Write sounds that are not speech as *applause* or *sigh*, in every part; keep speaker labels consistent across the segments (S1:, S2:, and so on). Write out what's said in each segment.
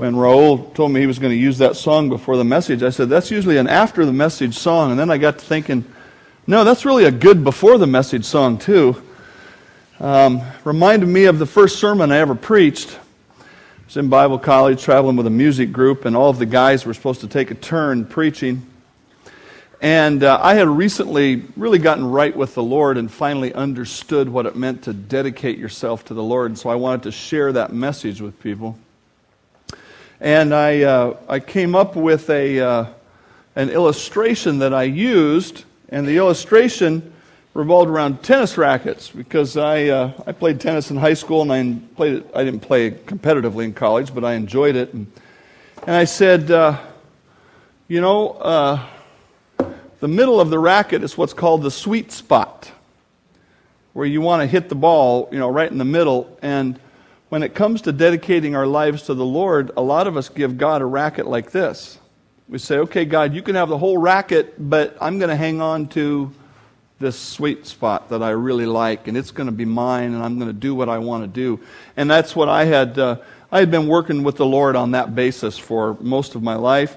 S1: when Raul told me he was going to use that song before the message, I said, that's usually an after the message song. And then I got to thinking, no, that's really a good before the message song, too. Um, reminded me of the first sermon I ever preached. I was in Bible college traveling with a music group, and all of the guys were supposed to take a turn preaching. And uh, I had recently really gotten right with the Lord and finally understood what it meant to dedicate yourself to the Lord. And so I wanted to share that message with people. And I, uh, I came up with a, uh, an illustration that I used, and the illustration revolved around tennis rackets because I, uh, I played tennis in high school and I, played it, I didn't play competitively in college, but I enjoyed it. And, and I said, uh, you know, uh, the middle of the racket is what's called the sweet spot, where you want to hit the ball, you know, right in the middle. And when it comes to dedicating our lives to the Lord, a lot of us give God a racket like this. We say, okay, God, you can have the whole racket, but I'm going to hang on to this sweet spot that I really like, and it's going to be mine, and I'm going to do what I want to do. And that's what I had. Uh, I had been working with the Lord on that basis for most of my life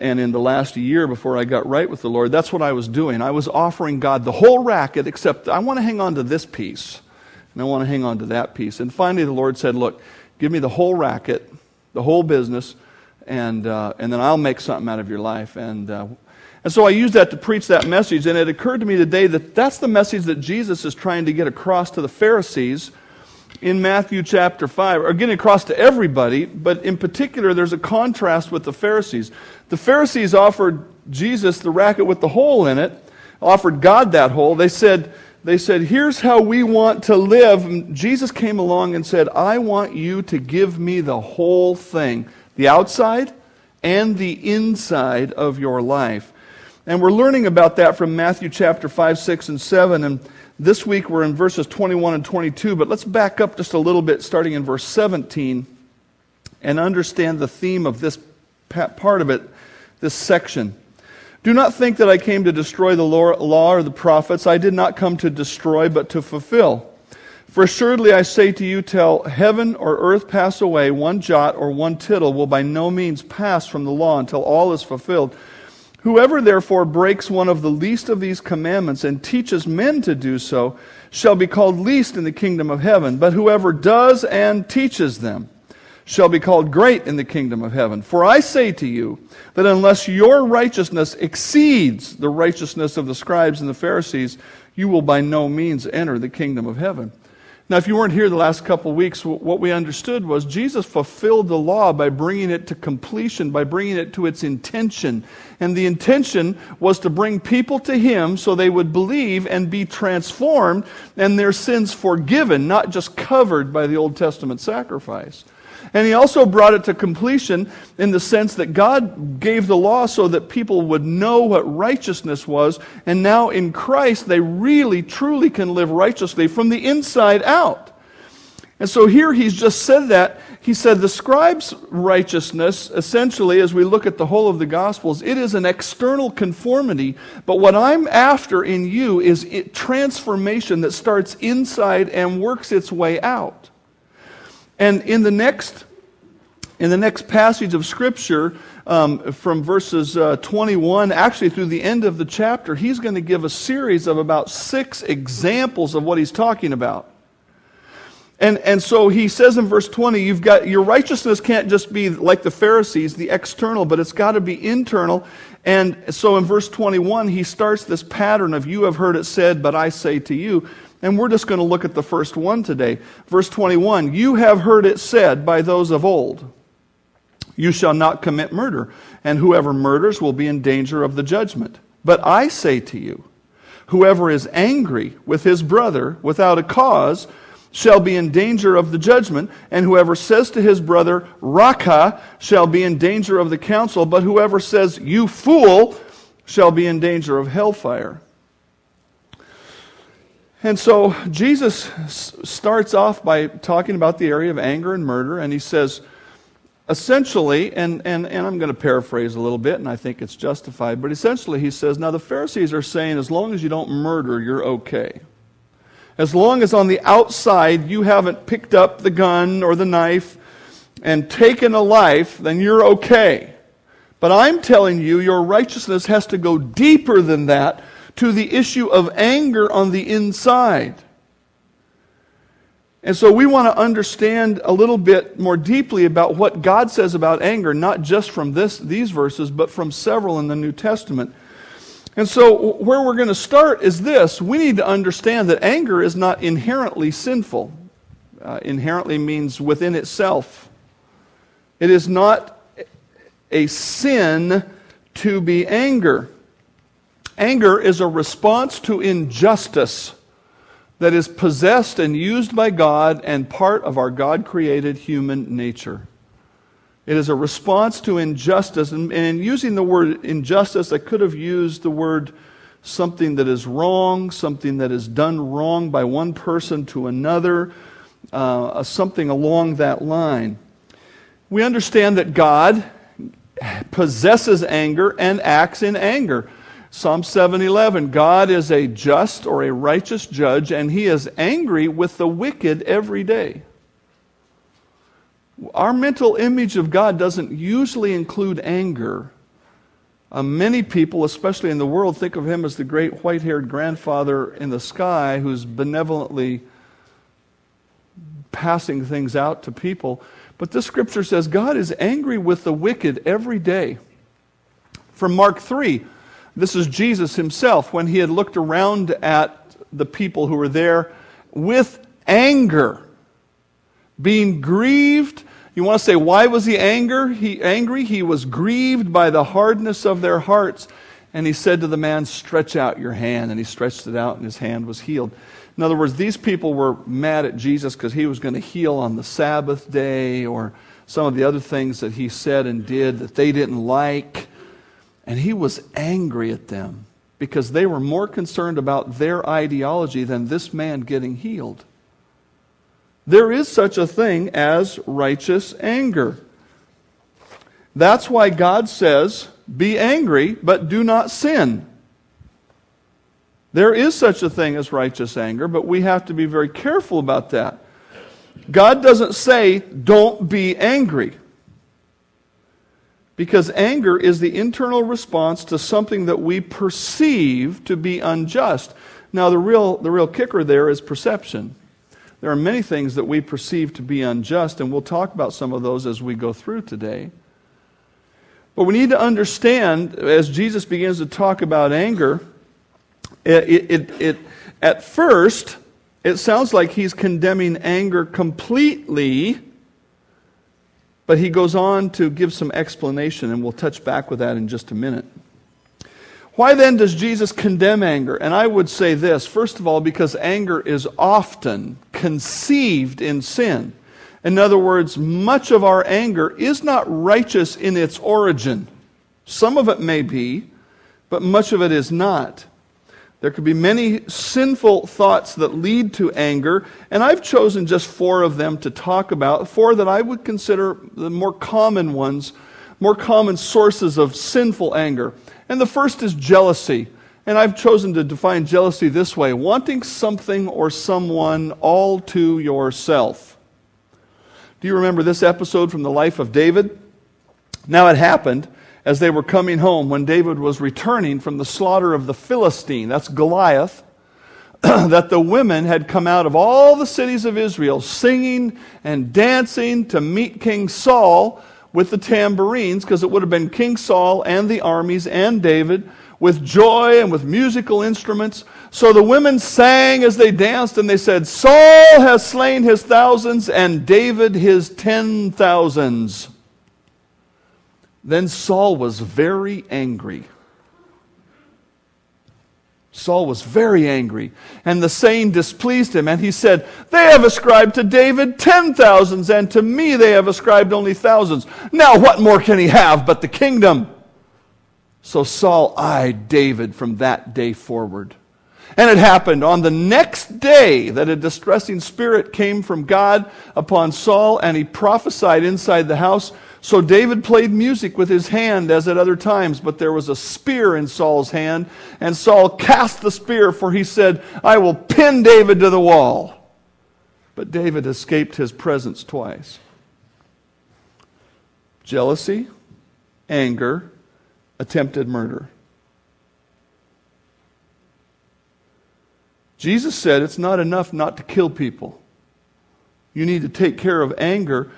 S1: and in the last year before I got right with the Lord, that's what I was doing. I was offering God the whole racket, except I want to hang on to this piece, and I want to hang on to that piece. And finally, the Lord said, Look, give me the whole racket, the whole business, and, uh, and then I'll make something out of your life. And, uh, and so I used that to preach that message, and it occurred to me today that that's the message that Jesus is trying to get across to the Pharisees in Matthew chapter 5 or getting across to everybody, but in particular, there's a contrast with the Pharisees. The Pharisees offered Jesus the racket with the hole in it, offered God that hole. They said, they said, Here's how we want to live. And Jesus came along and said, I want you to give me the whole thing the outside and the inside of your life. And we're learning about that from Matthew chapter 5, 6, and 7. And this week we're in verses 21 and 22, but let's back up just a little bit, starting in verse 17, and understand the theme of this part of it, this section. Do not think that I came to destroy the law or the prophets. I did not come to destroy, but to fulfill. For assuredly I say to you, till heaven or earth pass away, one jot or one tittle will by no means pass from the law until all is fulfilled. Whoever therefore breaks one of the least of these commandments and teaches men to do so shall be called least in the kingdom of heaven. But whoever does and teaches them shall be called great in the kingdom of heaven. For I say to you that unless your righteousness exceeds the righteousness of the scribes and the Pharisees, you will by no means enter the kingdom of heaven. Now, if you weren't here the last couple of weeks, what we understood was Jesus fulfilled the law by bringing it to completion, by bringing it to its intention. And the intention was to bring people to Him so they would believe and be transformed and their sins forgiven, not just covered by the Old Testament sacrifice. And he also brought it to completion in the sense that God gave the law so that people would know what righteousness was. And now in Christ, they really, truly can live righteously from the inside out. And so here he's just said that. He said the scribe's righteousness, essentially, as we look at the whole of the Gospels, it is an external conformity. But what I'm after in you is transformation that starts inside and works its way out. And in the next, in the next passage of Scripture, um, from verses uh, 21, actually through the end of the chapter, he's going to give a series of about six examples of what he's talking about. And, and so he says in verse 20, you've got, your righteousness can't just be like the Pharisees, the external, but it's got to be internal. And so in verse 21, he starts this pattern of, you have heard it said, but I say to you. And we're just going to look at the first one today. Verse 21 You have heard it said by those of old, You shall not commit murder, and whoever murders will be in danger of the judgment. But I say to you, Whoever is angry with his brother without a cause shall be in danger of the judgment, and whoever says to his brother, Raca, shall be in danger of the council, but whoever says, You fool, shall be in danger of hellfire. And so Jesus starts off by talking about the area of anger and murder, and he says, essentially, and, and, and I'm going to paraphrase a little bit, and I think it's justified, but essentially he says, now the Pharisees are saying as long as you don't murder, you're okay. As long as on the outside you haven't picked up the gun or the knife and taken a life, then you're okay. But I'm telling you, your righteousness has to go deeper than that to the issue of anger on the inside. And so we want to understand a little bit more deeply about what God says about anger, not just from this, these verses, but from several in the New Testament. And so, where we're going to start is this we need to understand that anger is not inherently sinful. Uh, inherently means within itself. It is not a sin to be anger. Anger is a response to injustice that is possessed and used by God and part of our God created human nature. It is a response to injustice. And, in using the word injustice, I could have used the word something that is wrong, something that is done wrong by one person to another, uh, something along that line. We understand that God possesses anger and acts in anger. Psalm 7:11 God is a just or a righteous judge and he is angry with the wicked every day. Our mental image of God doesn't usually include anger. Uh, many people, especially in the world, think of him as the great white haired grandfather in the sky who's benevolently passing things out to people. But this scripture says God is angry with the wicked every day. From Mark 3, this is Jesus himself when he had looked around at the people who were there with anger, being grieved. You want to say, why was he anger? He, angry? He was grieved by the hardness of their hearts. And he said to the man, Stretch out your hand. And he stretched it out, and his hand was healed. In other words, these people were mad at Jesus because he was going to heal on the Sabbath day or some of the other things that he said and did that they didn't like. And he was angry at them because they were more concerned about their ideology than this man getting healed. There is such a thing as righteous anger. That's why God says, Be angry, but do not sin. There is such a thing as righteous anger, but we have to be very careful about that. God doesn't say, don't be angry. Because anger is the internal response to something that we perceive to be unjust. Now, the real, the real kicker there is perception. There are many things that we perceive to be unjust, and we'll talk about some of those as we go through today. But we need to understand, as Jesus begins to talk about anger, it, it, it, at first, it sounds like he's condemning anger completely, but he goes on to give some explanation, and we'll touch back with that in just a minute. Why then does Jesus condemn anger? And I would say this first of all, because anger is often conceived in sin. In other words, much of our anger is not righteous in its origin. Some of it may be, but much of it is not. There could be many sinful thoughts that lead to anger, and I've chosen just four of them to talk about, four that I would consider the more common ones, more common sources of sinful anger. And the first is jealousy. And I've chosen to define jealousy this way wanting something or someone all to yourself. Do you remember this episode from the life of David? Now it happened as they were coming home when David was returning from the slaughter of the Philistine, that's Goliath, *clears throat* that the women had come out of all the cities of Israel singing and dancing to meet King Saul with the tambourines, because it would have been King Saul and the armies and David with joy and with musical instruments. So the women sang as they danced, and they said, Saul has slain his thousands, and David his ten thousands. Then Saul was very angry. Saul was very angry, and the saying displeased him, and he said, They have ascribed to David ten thousands, and to me they have ascribed only thousands. Now what more can he have but the kingdom? So Saul eyed David from that day forward. And it happened on the next day that a distressing spirit came from God upon Saul, and he prophesied inside the house. So David played music with his hand as at other times, but there was a spear in Saul's hand, and Saul cast the spear, for he said, I will pin David to the wall. But David escaped his presence twice. jealousy, anger, attempted murder. Jesus said it's not enough not to kill people. You need to take care of anger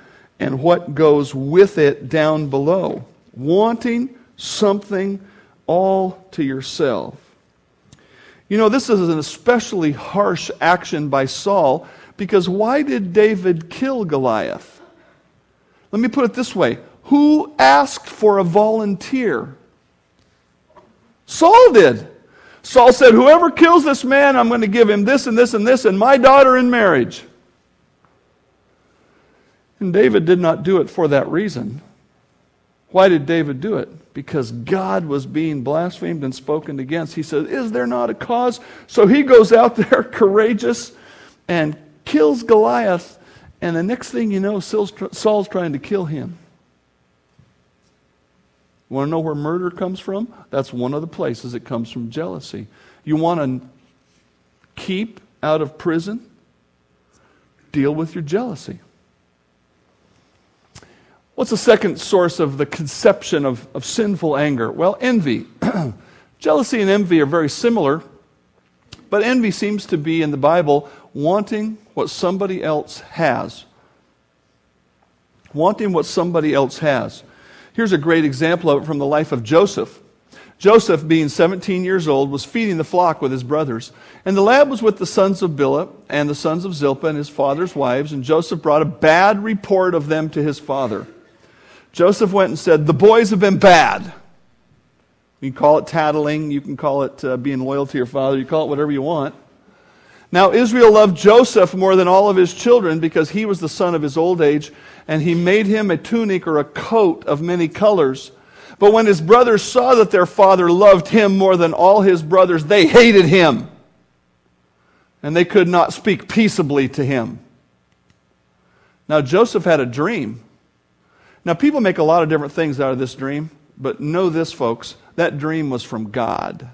S1: and what goes with it down below. Wanting something all to yourself. You know, this is an especially harsh action by Saul because why did David kill Goliath? Let me put it this way Who asked for a volunteer? Saul did. Saul said, Whoever kills this man, I'm going to give him this and this and this and my daughter in marriage. And David did not do it for that reason. Why did David do it? Because God was being blasphemed and spoken against. He said, Is there not a cause? So he goes out *laughs* there courageous and kills Goliath. And the next thing you know, Saul's trying to kill him. You want to know where murder comes from? That's one of the places it comes from jealousy. You want to keep out of prison? Deal with your jealousy. What's the second source of the conception of, of sinful anger? Well, envy. *clears throat* Jealousy and envy are very similar, but envy seems to be in the Bible wanting what somebody else has. Wanting what somebody else has. Here's a great example of it from the life of Joseph. Joseph, being 17 years old, was feeding the flock with his brothers. And the lad was with the sons of Bilhah and the sons of Zilpah and his father's wives, and Joseph brought a bad report of them to his father. Joseph went and said, The boys have been bad. You can call it tattling, you can call it uh, being loyal to your father, you call it whatever you want. Now, Israel loved Joseph more than all of his children because he was the son of his old age, and he made him a tunic or a coat of many colors. But when his brothers saw that their father loved him more than all his brothers, they hated him. And they could not speak peaceably to him. Now, Joseph had a dream. Now, people make a lot of different things out of this dream, but know this, folks that dream was from God.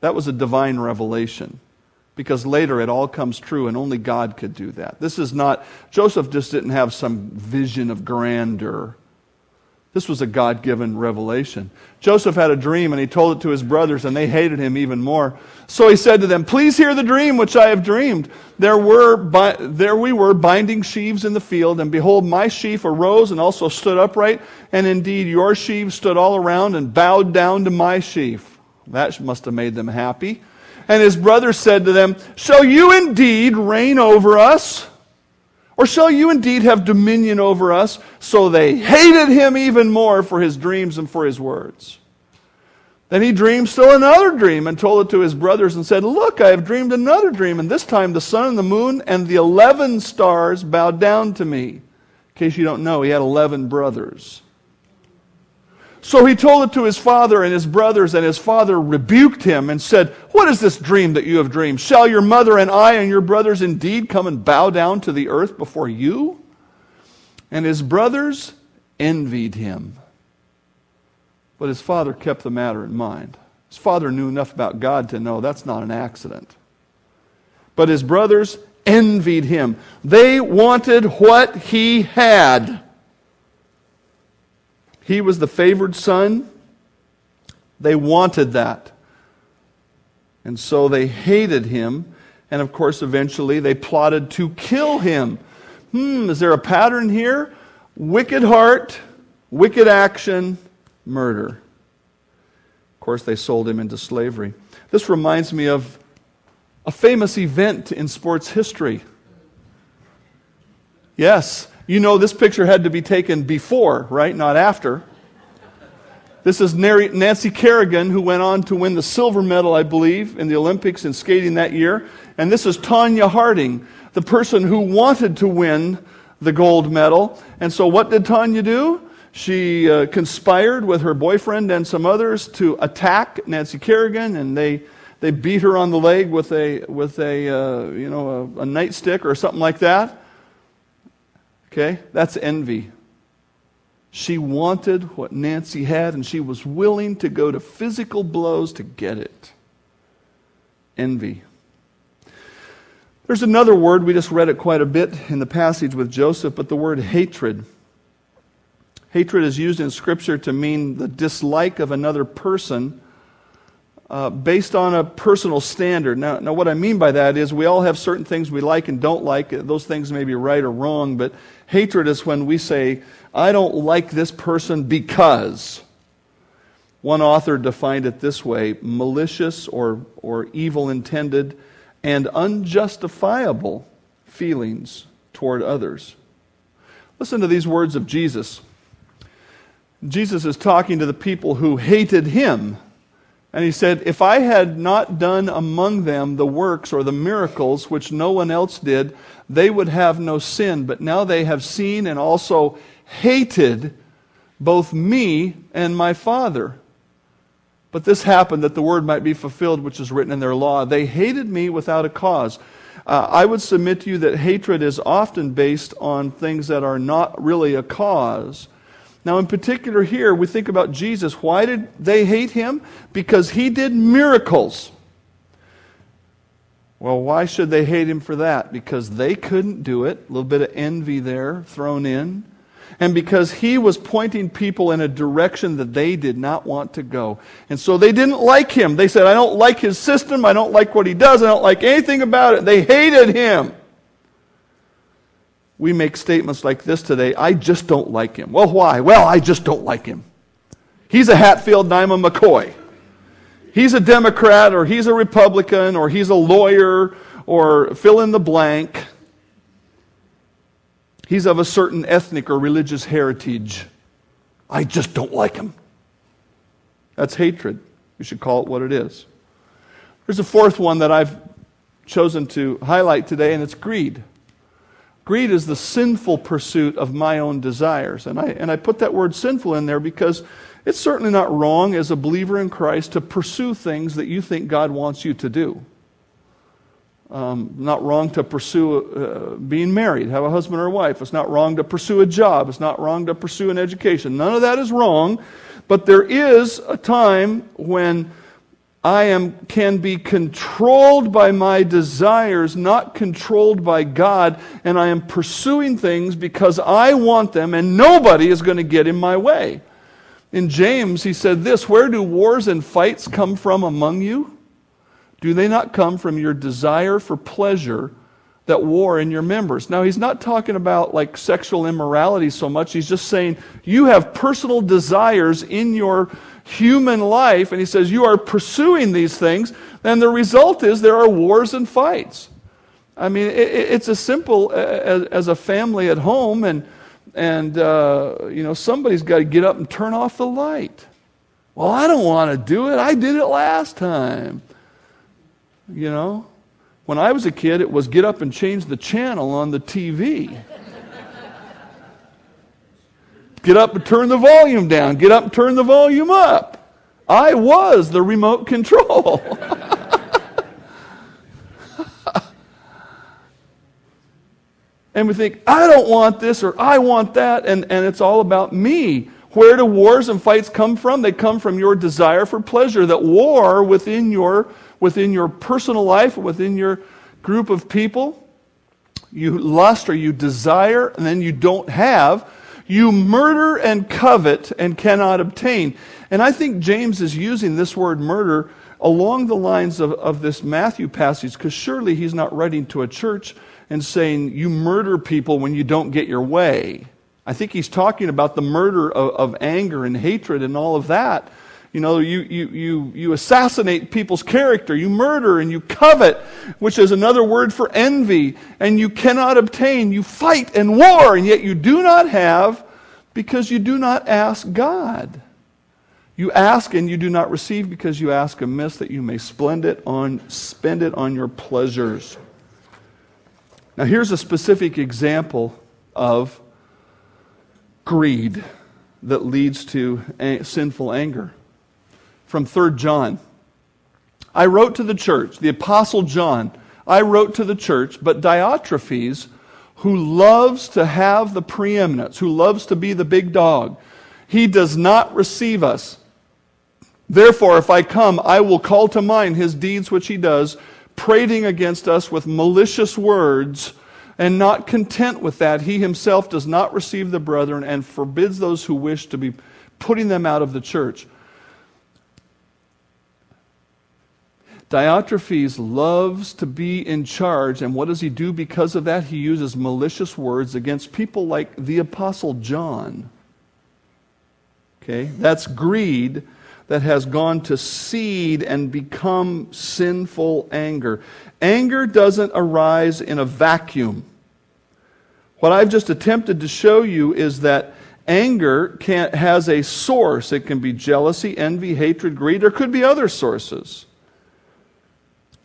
S1: That was a divine revelation because later it all comes true and only God could do that. This is not, Joseph just didn't have some vision of grandeur. This was a God given revelation. Joseph had a dream and he told it to his brothers and they hated him even more. So he said to them, Please hear the dream which I have dreamed. There, were, there we were binding sheaves in the field, and behold, my sheaf arose and also stood upright, and indeed your sheaves stood all around and bowed down to my sheaf. That must have made them happy. And his brothers said to them, Shall you indeed reign over us? Or shall you indeed have dominion over us? So they hated him even more for his dreams and for his words. Then he dreamed still another dream and told it to his brothers and said, Look, I have dreamed another dream, and this time the sun and the moon and the eleven stars bowed down to me. In case you don't know, he had eleven brothers. So he told it to his father and his brothers, and his father rebuked him and said, What is this dream that you have dreamed? Shall your mother and I and your brothers indeed come and bow down to the earth before you? And his brothers envied him. But his father kept the matter in mind. His father knew enough about God to know that's not an accident. But his brothers envied him. They wanted what he had. He was the favored son. They wanted that. And so they hated him. And of course, eventually they plotted to kill him. Hmm, is there a pattern here? Wicked heart, wicked action, murder. Of course, they sold him into slavery. This reminds me of a famous event in sports history. Yes, you know, this picture had to be taken before, right? Not after. This is Nancy Kerrigan, who went on to win the silver medal, I believe, in the Olympics in skating that year. And this is Tonya Harding, the person who wanted to win the gold medal. And so, what did Tonya do? She uh, conspired with her boyfriend and some others to attack Nancy Kerrigan, and they, they beat her on the leg with a, with a, uh, you know, a, a nightstick or something like that. Okay? That's envy. She wanted what Nancy had, and she was willing to go to physical blows to get it. Envy. There's another word, we just read it quite a bit in the passage with Joseph, but the word hatred. Hatred is used in Scripture to mean the dislike of another person uh, based on a personal standard. Now, now, what I mean by that is we all have certain things we like and don't like. Those things may be right or wrong, but hatred is when we say, I don't like this person because. One author defined it this way malicious or, or evil intended and unjustifiable feelings toward others. Listen to these words of Jesus. Jesus is talking to the people who hated him. And he said, If I had not done among them the works or the miracles which no one else did, they would have no sin. But now they have seen and also hated both me and my Father. But this happened that the word might be fulfilled, which is written in their law. They hated me without a cause. Uh, I would submit to you that hatred is often based on things that are not really a cause. Now, in particular, here we think about Jesus. Why did they hate him? Because he did miracles. Well, why should they hate him for that? Because they couldn't do it. A little bit of envy there thrown in. And because he was pointing people in a direction that they did not want to go. And so they didn't like him. They said, I don't like his system. I don't like what he does. I don't like anything about it. They hated him we make statements like this today I just don't like him. Well, why? Well, I just don't like him. He's a Hatfield and I'm a McCoy. He's a Democrat or he's a Republican or he's a lawyer or fill in the blank. He's of a certain ethnic or religious heritage. I just don't like him. That's hatred. We should call it what it is. There's a fourth one that I've chosen to highlight today, and it's greed. Greed is the sinful pursuit of my own desires. And I, and I put that word sinful in there because it's certainly not wrong as a believer in Christ to pursue things that you think God wants you to do. Um, not wrong to pursue uh, being married, have a husband or a wife. It's not wrong to pursue a job. It's not wrong to pursue an education. None of that is wrong. But there is a time when I am, can be controlled by my desires, not controlled by God, and I am pursuing things because I want them, and nobody is going to get in my way. In James, he said this Where do wars and fights come from among you? Do they not come from your desire for pleasure that war in your members? Now, he's not talking about like sexual immorality so much. He's just saying you have personal desires in your human life, and he says you are pursuing these things, and the result is there are wars and fights. I mean, it, it's as simple as, as, a family at home, and and uh, you know somebody's got to get up and turn off the light. Well, I don't want to do it. I did it last time. You know, when I was a kid, it was get up and change the channel on the TV. Get up and turn the volume down. Get up and turn the volume up. I was the remote control. *laughs* and we think, I don't want this or I want that, and, and it's all about me. Where do wars and fights come from? They come from your desire for pleasure. That war within your, within your personal life, within your group of people, you lust or you desire, and then you don't have you murder and covet and cannot obtain. And I think James is using this word murder along the lines of, of this Matthew passage, because surely he's not writing to a church and saying, You murder people when you don't get your way. I think he's talking about the murder of, of anger and hatred and all of that. You know, you, you, you, you assassinate people's character, you murder and you covet, which is another word for envy, and you cannot obtain. You fight and war, and yet you do not have because you do not ask God. You ask and you do not receive because you ask amiss that you may spend it on, spend it on your pleasures. Now, here's a specific example of greed that leads to sinful anger from 3 John. I wrote to the church, the Apostle John, I wrote to the church, but Diotrephes, who loves to have the preeminence, who loves to be the big dog, he does not receive us. Therefore, if I come, I will call to mind his deeds which he does, prating against us with malicious words And not content with that, he himself does not receive the brethren and forbids those who wish to be putting them out of the church. Diotrephes loves to be in charge, and what does he do because of that? He uses malicious words against people like the Apostle John. Okay? That's greed that has gone to seed and become sinful anger. Anger doesn't arise in a vacuum. What I've just attempted to show you is that anger can, has a source. It can be jealousy, envy, hatred, greed. There could be other sources.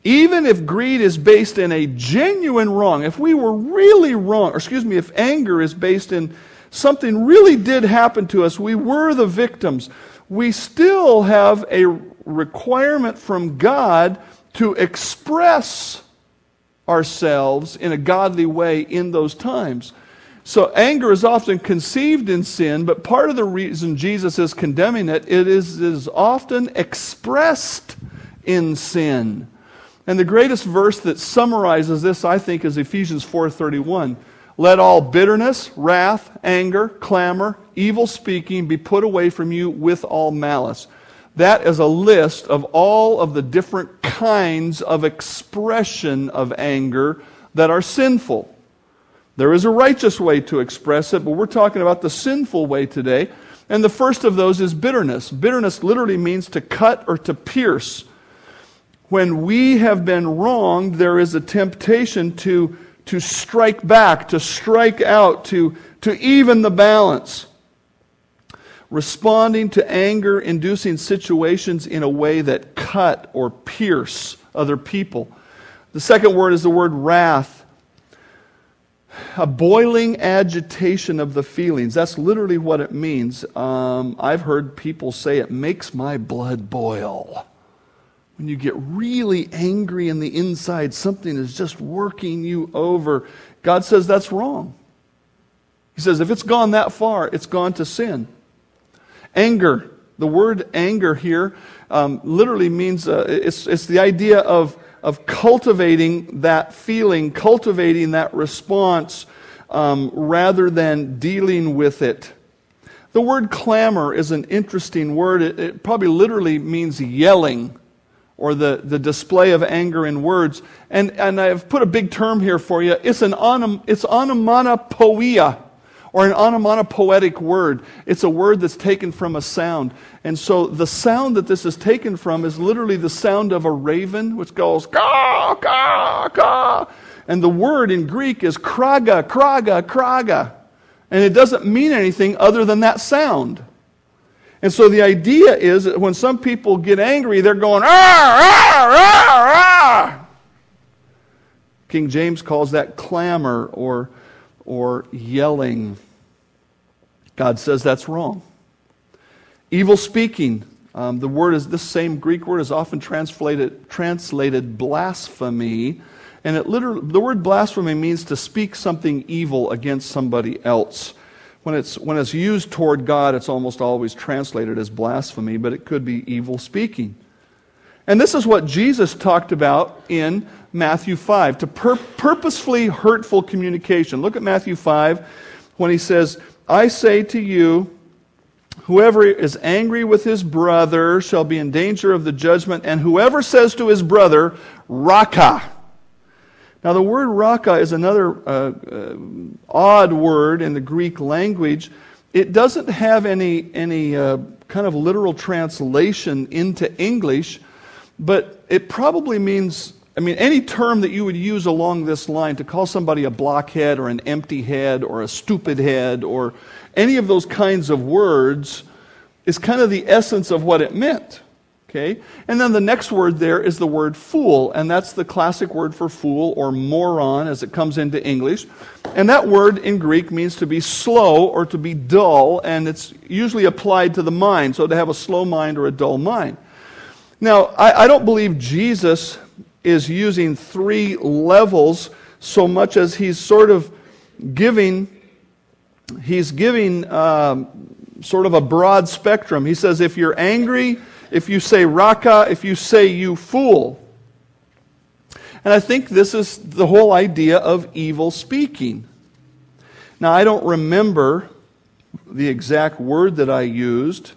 S1: Even if greed is based in a genuine wrong, if we were really wrong, or excuse me, if anger is based in something really did happen to us, we were the victims, we still have a requirement from God to express ourselves in a godly way in those times. So anger is often conceived in sin, but part of the reason Jesus is condemning it, it is, it is often expressed in sin. And the greatest verse that summarizes this, I think, is Ephesians 4:31. Let all bitterness, wrath, anger, clamor, evil speaking be put away from you with all malice. That is a list of all of the different kinds of expression of anger that are sinful. There is a righteous way to express it, but we're talking about the sinful way today. And the first of those is bitterness. Bitterness literally means to cut or to pierce when we have been wronged, there is a temptation to, to strike back, to strike out, to, to even the balance. Responding to anger inducing situations in a way that cut or pierce other people. The second word is the word wrath. A boiling agitation of the feelings. That's literally what it means. Um, I've heard people say it makes my blood boil when you get really angry in the inside, something is just working you over. God says that's wrong. He says if it's gone that far, it's gone to sin. Anger. The word anger here um, literally means uh, it's, it's the idea of, of cultivating that feeling, cultivating that response, um, rather than dealing with it. The word clamor is an interesting word. It, it probably literally means yelling or the, the display of anger in words. And, and I've put a big term here for you. It's an onom, it's onomatopoeia, or an onomatopoetic word. It's a word that's taken from a sound. And so the sound that this is taken from is literally the sound of a raven, which goes ka, ka, ka. And the word in Greek is kraga, kraga, kraga. And it doesn't mean anything other than that sound. And so the idea is that when some people get angry, they're going, ah, ah, ah, ah. King James calls that clamor or, or yelling. God says that's wrong. Evil speaking. Um, the word is this same Greek word is often translated, translated blasphemy. And it literally, the word blasphemy means to speak something evil against somebody else. When it's, when it's used toward God, it's almost always translated as blasphemy, but it could be evil speaking. And this is what Jesus talked about in Matthew 5 to pur- purposefully hurtful communication. Look at Matthew 5 when he says, I say to you, whoever is angry with his brother shall be in danger of the judgment, and whoever says to his brother, Raca, now, the word raka is another uh, uh, odd word in the Greek language. It doesn't have any, any uh, kind of literal translation into English, but it probably means, I mean, any term that you would use along this line to call somebody a blockhead or an empty head or a stupid head or any of those kinds of words is kind of the essence of what it meant. Okay? And then the next word there is the word fool, and that's the classic word for fool or moron as it comes into English. And that word in Greek means to be slow or to be dull, and it's usually applied to the mind, so to have a slow mind or a dull mind. Now, I, I don't believe Jesus is using three levels so much as he's sort of giving, he's giving um, sort of a broad spectrum. He says, if you're angry, if you say raka, if you say you fool. And I think this is the whole idea of evil speaking. Now, I don't remember the exact word that I used,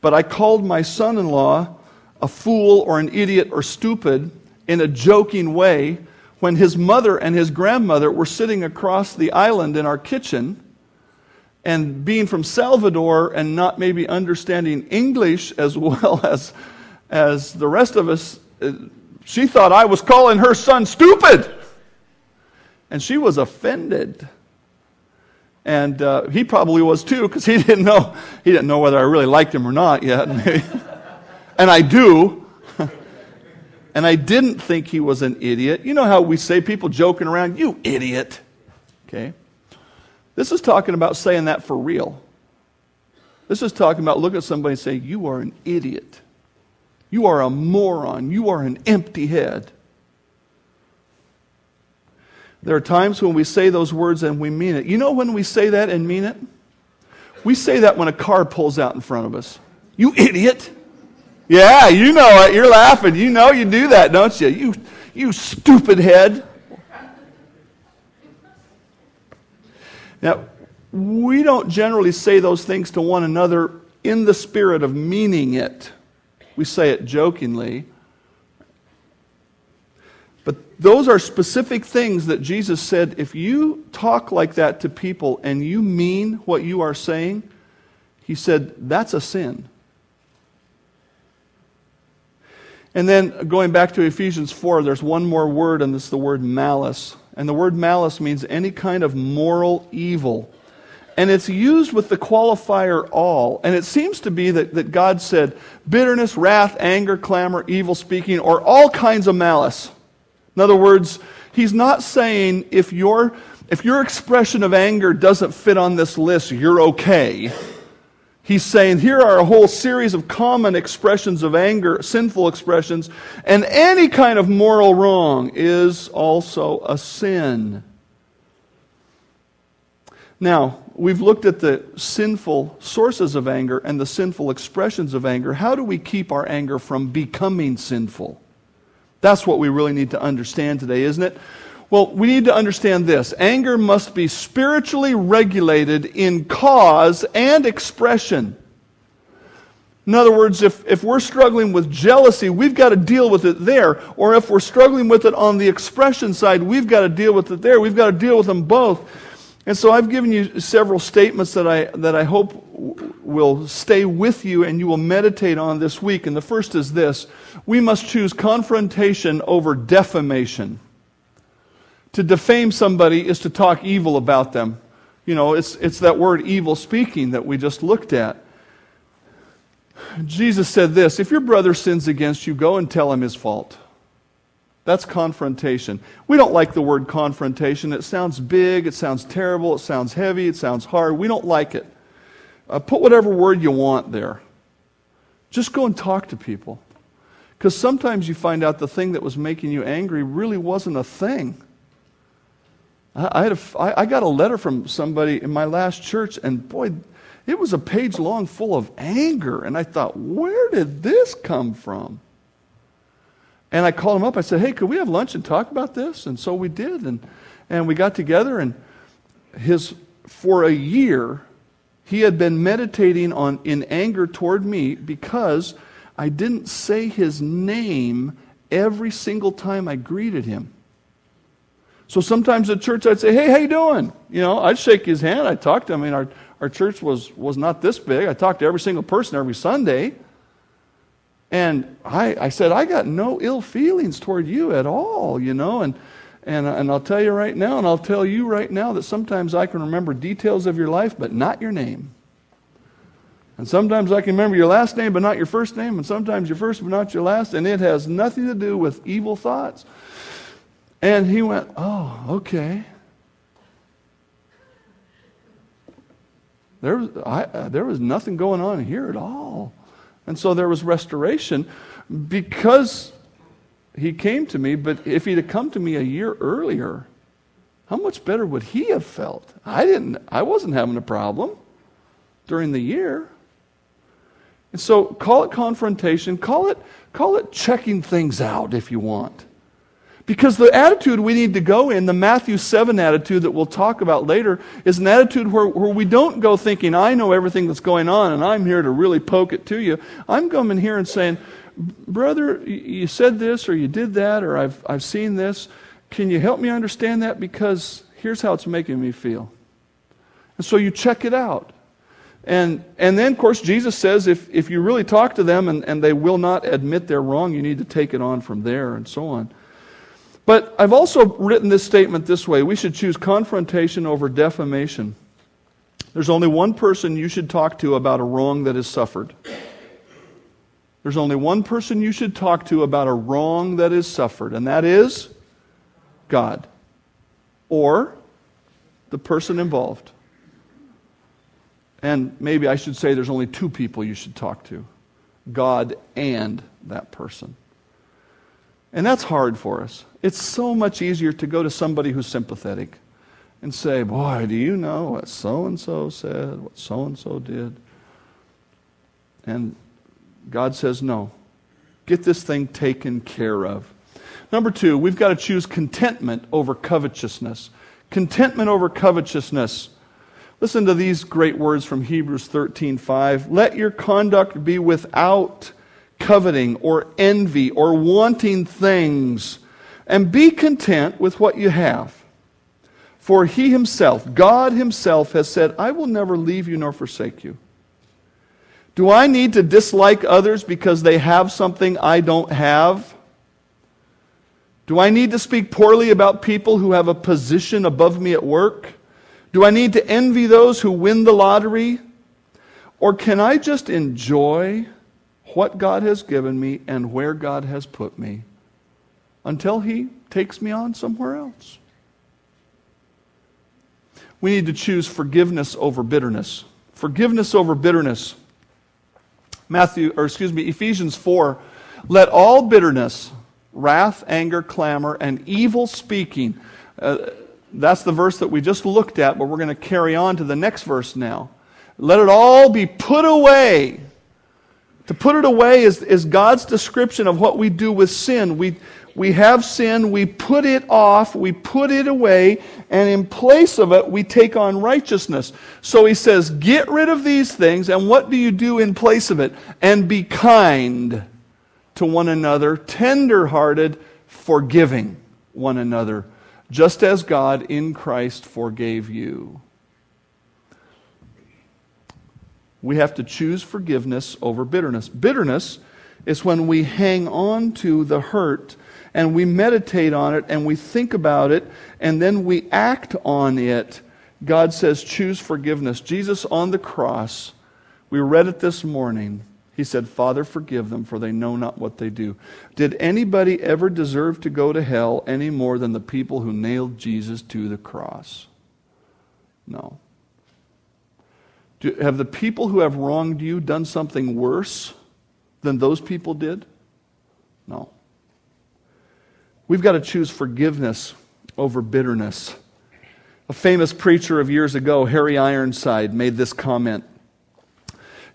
S1: but I called my son in law a fool or an idiot or stupid in a joking way when his mother and his grandmother were sitting across the island in our kitchen. And being from Salvador and not maybe understanding English as *laughs* well as, as the rest of us, uh, she thought I was calling her son stupid. And she was offended. And uh, he probably was too, because he *laughs* didn't know he didn't know whether I really liked him or not yet. *laughs* and I do. and I didn't think he was an idiot. You know how we say people joking around, you idiot. Okay? This is talking about saying that for real. This is talking about looking at somebody and saying, You are an idiot. You are a moron. You are an empty head. There are times when we say those words and we mean it. You know when we say that and mean it? We say that when a car pulls out in front of us. You idiot. Yeah, you know it. You're laughing. You know you do that, don't you? You, you stupid head. Now, we don't generally say those things to one another in the spirit of meaning it. We say it jokingly. But those are specific things that Jesus said if you talk like that to people and you mean what you are saying, he said, that's a sin. And then going back to Ephesians 4, there's one more word, and it's the word malice. And the word malice means any kind of moral evil. And it's used with the qualifier all. And it seems to be that, that God said bitterness, wrath, anger, clamor, evil speaking, or all kinds of malice. In other words, he's not saying if your, if your expression of anger doesn't fit on this list, you're okay. He's saying here are a whole series of common expressions of anger, sinful expressions, and any kind of moral wrong is also a sin. Now, we've looked at the sinful sources of anger and the sinful expressions of anger. How do we keep our anger from becoming sinful? That's what we really need to understand today, isn't it? Well, we need to understand this anger must be spiritually regulated in cause and expression. In other words, if, if we're struggling with jealousy, we've got to deal with it there. Or if we're struggling with it on the expression side, we've got to deal with it there. We've got to deal with them both. And so I've given you several statements that I, that I hope will stay with you and you will meditate on this week. And the first is this we must choose confrontation over defamation. To defame somebody is to talk evil about them. You know, it's, it's that word evil speaking that we just looked at. Jesus said this If your brother sins against you, go and tell him his fault. That's confrontation. We don't like the word confrontation. It sounds big, it sounds terrible, it sounds heavy, it sounds hard. We don't like it. Uh, put whatever word you want there. Just go and talk to people. Because sometimes you find out the thing that was making you angry really wasn't a thing. I, had a, I, I got a letter from somebody in my last church, and boy, it was a page long full of anger. And I thought, where did this come from? And I called him up. I said, hey, could we have lunch and talk about this? And so we did. And, and we got together, and his, for a year, he had been meditating on in anger toward me because I didn't say his name every single time I greeted him. So sometimes at church I'd say, "Hey, how you doing?" You know, I'd shake his hand. I'd talk to him. I mean, our our church was was not this big. I talked to every single person every Sunday. And I, I said, I got no ill feelings toward you at all, you know. And, and, and I'll tell you right now, and I'll tell you right now that sometimes I can remember details of your life, but not your name. And sometimes I can remember your last name, but not your first name. And sometimes your first, but not your last. And it has nothing to do with evil thoughts. And he went, Oh, okay. There was, I, uh, there was nothing going on here at all. And so there was restoration because he came to me, but if he'd have come to me a year earlier, how much better would he have felt? I didn't I wasn't having a problem during the year. And so call it confrontation, call it call it checking things out if you want. Because the attitude we need to go in, the Matthew 7 attitude that we'll talk about later, is an attitude where, where we don't go thinking, I know everything that's going on and I'm here to really poke it to you. I'm coming here and saying, Brother, you said this or you did that or I've, I've seen this. Can you help me understand that? Because here's how it's making me feel. And so you check it out. And, and then, of course, Jesus says if, if you really talk to them and, and they will not admit they're wrong, you need to take it on from there and so on. But I've also written this statement this way we should choose confrontation over defamation. There's only one person you should talk to about a wrong that is suffered. There's only one person you should talk to about a wrong that is suffered, and that is God or the person involved. And maybe I should say there's only two people you should talk to God and that person. And that's hard for us. It's so much easier to go to somebody who's sympathetic and say, Boy, do you know what so and so said, what so and so did? And God says, No. Get this thing taken care of. Number two, we've got to choose contentment over covetousness. Contentment over covetousness. Listen to these great words from Hebrews 13:5. Let your conduct be without coveting or envy or wanting things, and be content with what you have. For he himself, God himself, has said, I will never leave you nor forsake you. Do I need to dislike others because they have something I don't have? Do I need to speak poorly about people who have a position above me at work? Do I need to envy those who win the lottery? Or can I just enjoy what God has given me and where God has put me until He takes me on somewhere else. We need to choose forgiveness over bitterness. Forgiveness over bitterness. Matthew, or excuse me, Ephesians 4. Let all bitterness, wrath, anger, clamor, and evil speaking. Uh, that's the verse that we just looked at, but we're going to carry on to the next verse now. Let it all be put away to put it away is, is God's description of what we do with sin. We, we have sin, we put it off, we put it away, and in place of it, we take on righteousness. So he says, Get rid of these things, and what do you do in place of it? And be kind to one another, tender hearted, forgiving one another, just as God in Christ forgave you. we have to choose forgiveness over bitterness. Bitterness is when we hang on to the hurt and we meditate on it and we think about it and then we act on it. God says, choose forgiveness. Jesus on the cross, we read it this morning. He said, Father, forgive them, for they know not what they do. Did anybody ever deserve to go to hell any more than the people who nailed Jesus to the cross? No. Do, have the people who have wronged you done something worse than those people did? No. We've got to choose forgiveness over bitterness. A famous preacher of years ago, Harry Ironside, made this comment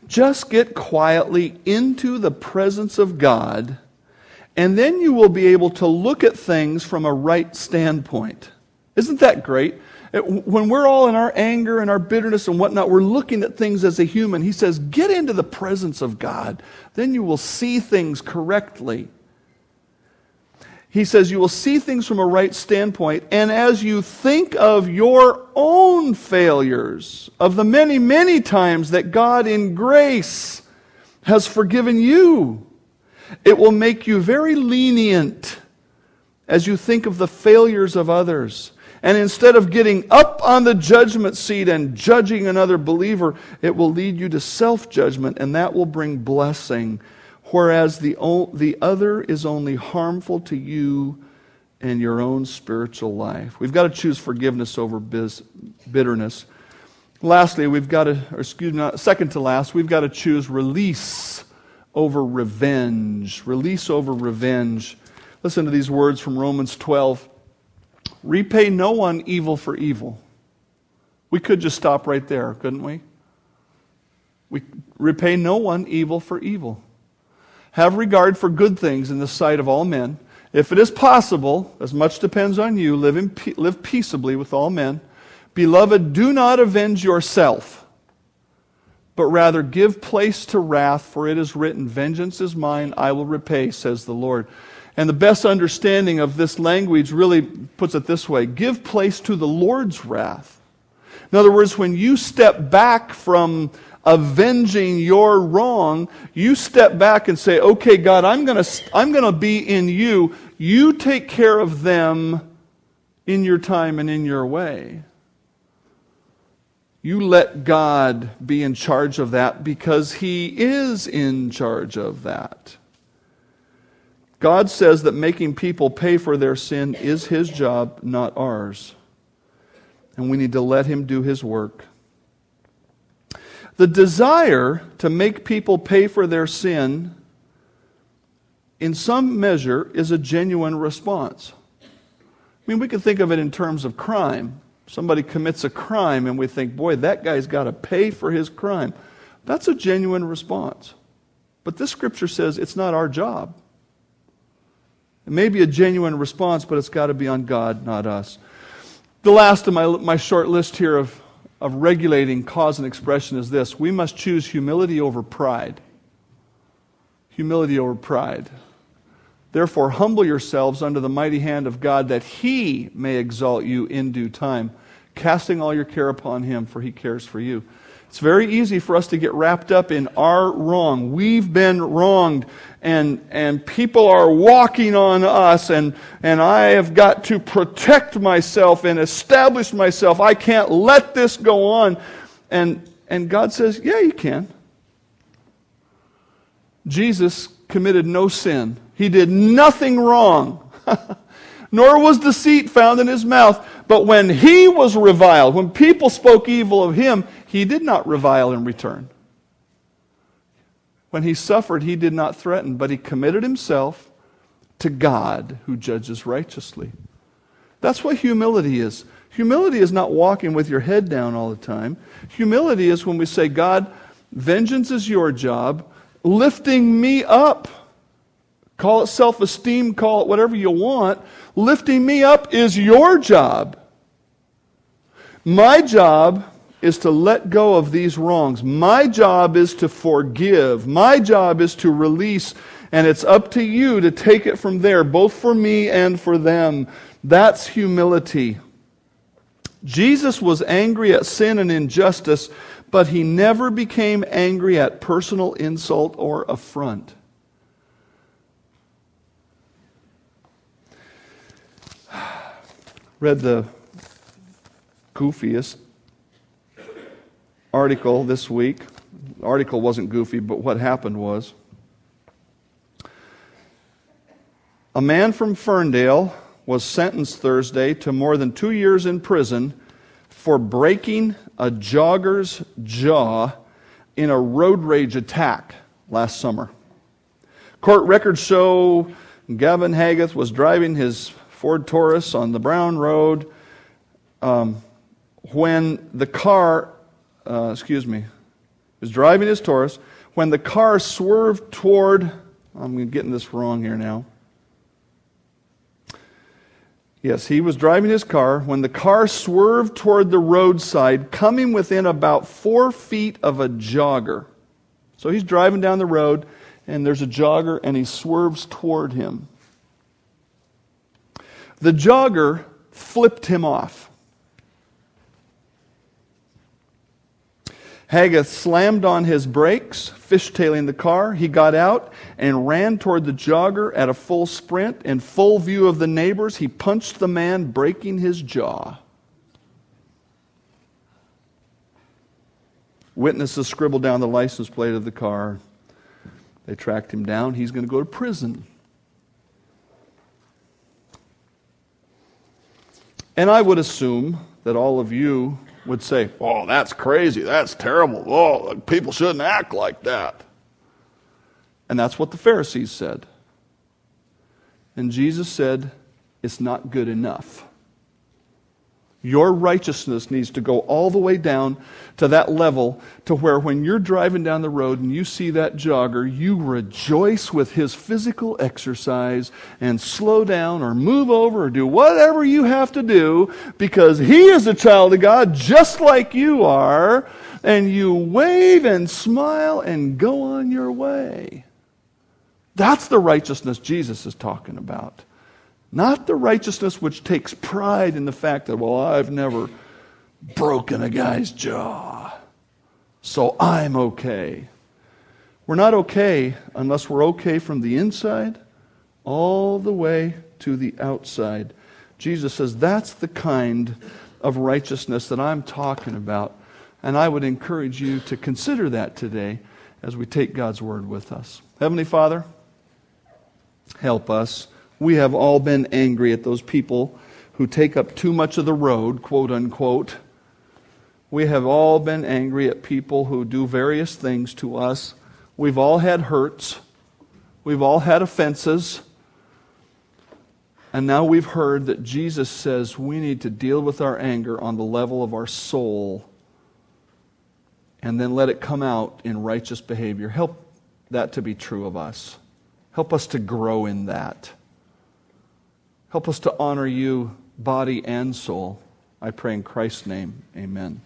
S1: Just get quietly into the presence of God, and then you will be able to look at things from a right standpoint. Isn't that great? When we're all in our anger and our bitterness and whatnot, we're looking at things as a human. He says, Get into the presence of God. Then you will see things correctly. He says, You will see things from a right standpoint. And as you think of your own failures, of the many, many times that God in grace has forgiven you, it will make you very lenient as you think of the failures of others and instead of getting up on the judgment seat and judging another believer, it will lead you to self judgment, and that will bring blessing. Whereas the, the other is only harmful to you and your own spiritual life. We've got to choose forgiveness over biz, bitterness. Lastly, we've got to, or excuse me, second to last, we've got to choose release over revenge. Release over revenge. Listen to these words from Romans 12. Repay no one evil for evil. We could just stop right there, couldn't we? We repay no one evil for evil. Have regard for good things in the sight of all men. If it is possible, as much depends on you, live, in, live peaceably with all men. Beloved, do not avenge yourself, but rather give place to wrath, for it is written, Vengeance is mine, I will repay, says the Lord. And the best understanding of this language really puts it this way give place to the Lord's wrath. In other words, when you step back from avenging your wrong, you step back and say, okay, God, I'm going to I'm going to be in you. You take care of them in your time and in your way. You let God be in charge of that because He is in charge of that. God says that making people pay for their sin is His job, not ours. And we need to let Him do His work. The desire to make people pay for their sin, in some measure, is a genuine response. I mean, we can think of it in terms of crime. Somebody commits a crime, and we think, boy, that guy's got to pay for his crime. That's a genuine response. But this scripture says it's not our job. It may be a genuine response, but it's got to be on God, not us. The last of my, my short list here of of regulating cause and expression is this we must choose humility over pride. Humility over pride. Therefore, humble yourselves under the mighty hand of God that he may exalt you in due time, casting all your care upon him, for he cares for you. It's very easy for us to get wrapped up in our wrong. We've been wronged, and, and people are walking on us, and, and I have got to protect myself and establish myself. I can't let this go on. And, and God says, Yeah, you can. Jesus committed no sin, He did nothing wrong. *laughs* Nor was deceit found in his mouth. But when he was reviled, when people spoke evil of him, he did not revile in return. When he suffered, he did not threaten, but he committed himself to God who judges righteously. That's what humility is. Humility is not walking with your head down all the time. Humility is when we say, God, vengeance is your job, lifting me up. Call it self esteem, call it whatever you want. Lifting me up is your job. My job is to let go of these wrongs. My job is to forgive. My job is to release. And it's up to you to take it from there, both for me and for them. That's humility. Jesus was angry at sin and injustice, but he never became angry at personal insult or affront. Read the goofiest article this week. The article wasn't goofy, but what happened was a man from Ferndale was sentenced Thursday to more than two years in prison for breaking a jogger's jaw in a road rage attack last summer. Court records show Gavin Hageth was driving his Ford Taurus on the Brown Road um, when the car uh, excuse me, was driving his Taurus when the car swerved toward, I'm getting this wrong here now. Yes, he was driving his car when the car swerved toward the roadside, coming within about four feet of a jogger. So he's driving down the road, and there's a jogger, and he swerves toward him. The jogger flipped him off. Hageth slammed on his brakes, fishtailing the car. He got out and ran toward the jogger at a full sprint. In full view of the neighbors, he punched the man, breaking his jaw. Witnesses scribbled down the license plate of the car. They tracked him down. He's going to go to prison. And I would assume that all of you would say, Oh, that's crazy. That's terrible. Oh, people shouldn't act like that. And that's what the Pharisees said. And Jesus said, It's not good enough. Your righteousness needs to go all the way down to that level to where when you're driving down the road and you see that jogger, you rejoice with his physical exercise and slow down or move over or do whatever you have to do because he is a child of God just like you are. And you wave and smile and go on your way. That's the righteousness Jesus is talking about. Not the righteousness which takes pride in the fact that, well, I've never broken a guy's jaw, so I'm okay. We're not okay unless we're okay from the inside all the way to the outside. Jesus says that's the kind of righteousness that I'm talking about. And I would encourage you to consider that today as we take God's word with us. Heavenly Father, help us we have all been angry at those people who take up too much of the road, quote unquote. We have all been angry at people who do various things to us. We've all had hurts. We've all had offenses. And now we've heard that Jesus says we need to deal with our anger on the level of our soul and then let it come out in righteous behavior. Help that to be true of us. Help us to grow in that. Help us to honor you, body and soul. I pray in Christ's name. Amen.